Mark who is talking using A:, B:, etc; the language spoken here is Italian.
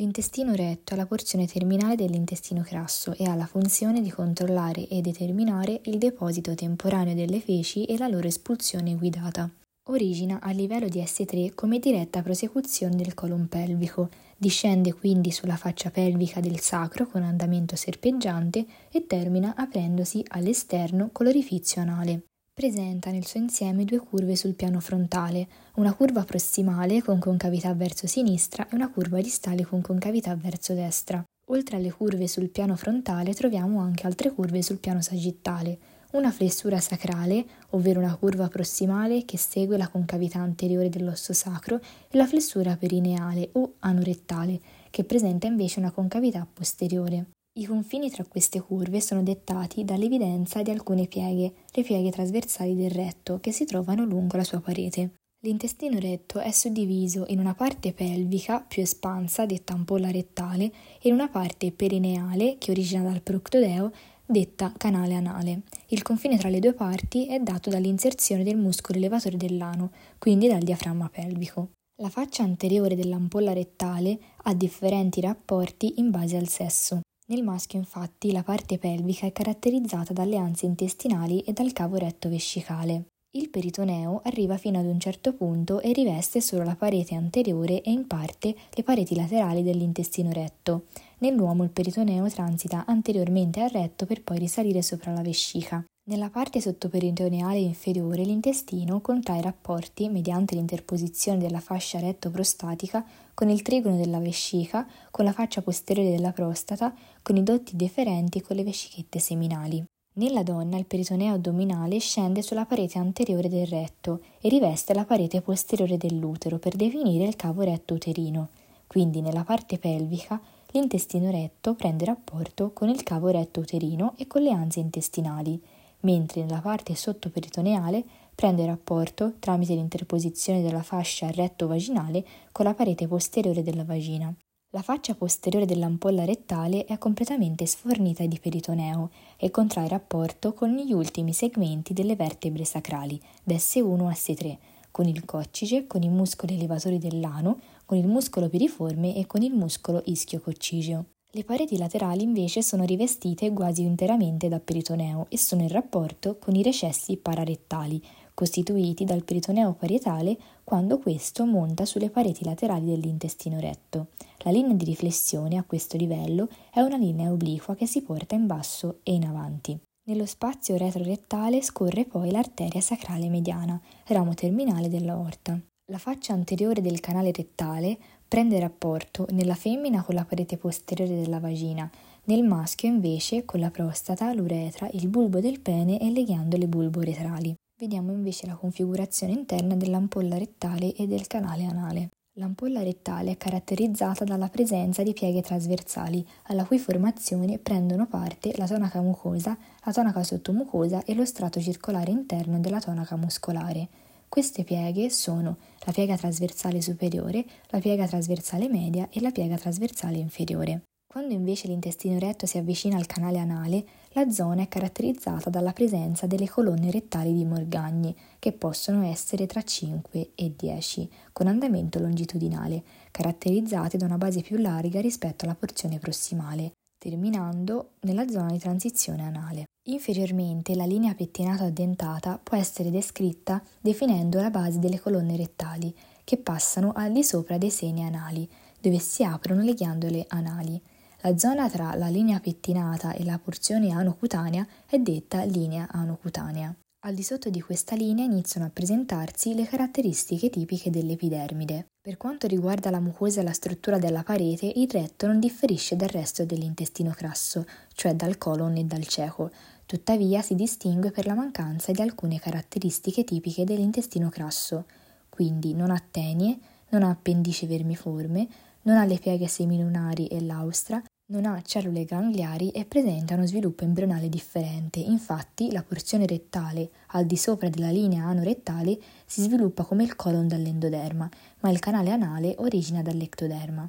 A: L'intestino retto è la porzione terminale dell'intestino grasso e ha la funzione di controllare e determinare il deposito temporaneo delle feci e la loro espulsione guidata. Origina a livello di S3 come diretta prosecuzione del colon pelvico, discende quindi sulla faccia pelvica del sacro con andamento serpeggiante e termina aprendosi all'esterno con l'orifizio anale. Presenta nel suo insieme due curve sul piano frontale, una curva prossimale con concavità verso sinistra e una curva distale con concavità verso destra. Oltre alle curve sul piano frontale troviamo anche altre curve sul piano sagittale, una flessura sacrale, ovvero una curva prossimale che segue la concavità anteriore dell'osso sacro, e la flessura perineale o anorettale, che presenta invece una concavità posteriore. I confini tra queste curve sono dettati dall'evidenza di alcune pieghe, le pieghe trasversali del retto, che si trovano lungo la sua parete. L'intestino retto è suddiviso in una parte pelvica più espansa, detta ampolla rettale, e in una parte perineale, che origina dal proctodeo, detta canale anale. Il confine tra le due parti è dato dall'inserzione del muscolo elevatore dell'ano, quindi dal diaframma pelvico. La faccia anteriore dell'ampolla rettale ha differenti rapporti in base al sesso. Nel maschio infatti la parte pelvica è caratterizzata dalle anse intestinali e dal cavo retto vescicale. Il peritoneo arriva fino ad un certo punto e riveste solo la parete anteriore e in parte le pareti laterali dell'intestino retto. Nell'uomo il peritoneo transita anteriormente al retto per poi risalire sopra la vescica. Nella parte sottoperitoneale inferiore l'intestino contrae rapporti mediante l'interposizione della fascia retto-prostatica con il trigono della vescica, con la faccia posteriore della prostata, con i dotti deferenti e con le vescichette seminali. Nella donna il peritoneo addominale scende sulla parete anteriore del retto e riveste la parete posteriore dell'utero per definire il cavo retto uterino. Quindi nella parte pelvica l'intestino retto prende rapporto con il cavo retto uterino e con le anse intestinali mentre nella parte sottoperitoneale prende rapporto, tramite l'interposizione della fascia retto-vaginale, con la parete posteriore della vagina. La faccia posteriore dell'ampolla rettale è completamente sfornita di peritoneo e contrae rapporto con gli ultimi segmenti delle vertebre sacrali, da S1 a S3, con il coccige, con i muscoli elevatori dell'ano, con il muscolo piriforme e con il muscolo ischio-coccigeo. Le pareti laterali invece sono rivestite quasi interamente da peritoneo e sono in rapporto con i recessi pararettali, costituiti dal peritoneo parietale quando questo monta sulle pareti laterali dell'intestino retto. La linea di riflessione a questo livello è una linea obliqua che si porta in basso e in avanti. Nello spazio retrorettale scorre poi l'arteria sacrale mediana, ramo terminale dell'aorta. La faccia anteriore del canale rettale Prende rapporto nella femmina con la parete posteriore della vagina, nel maschio invece con la prostata, l'uretra, il bulbo del pene e le ghiandole bulbo-retrali. Vediamo invece la configurazione interna dell'ampolla rettale e del canale anale. L'ampolla rettale è caratterizzata dalla presenza di pieghe trasversali, alla cui formazione prendono parte la tonaca mucosa, la tonaca sottomucosa e lo strato circolare interno della tonaca muscolare. Queste pieghe sono la piega trasversale superiore, la piega trasversale media e la piega trasversale inferiore. Quando invece l'intestino retto si avvicina al canale anale, la zona è caratterizzata dalla presenza delle colonne rettali di Morgagni, che possono essere tra 5 e 10, con andamento longitudinale, caratterizzate da una base più larga rispetto alla porzione prossimale terminando nella zona di transizione anale. Inferiormente la linea pettinata addentata può essere descritta definendo la base delle colonne rettali, che passano al di sopra dei seni anali, dove si aprono le ghiandole anali. La zona tra la linea pettinata e la porzione anocutanea è detta linea anocutanea. Al di sotto di questa linea iniziano a presentarsi le caratteristiche tipiche dell'epidermide. Per quanto riguarda la mucosa e la struttura della parete, il retto non differisce dal resto dell'intestino crasso, cioè dal colon e dal ceco, tuttavia si distingue per la mancanza di alcune caratteristiche tipiche dell'intestino crasso, quindi non ha tenie, non ha appendici vermiforme, non ha le pieghe semilunari e l'austra, non ha cellule gangliari e presenta uno sviluppo embrionale differente. Infatti, la porzione rettale al di sopra della linea anorettale si sviluppa come il colon dall'endoderma, ma il canale anale origina dall'ectoderma.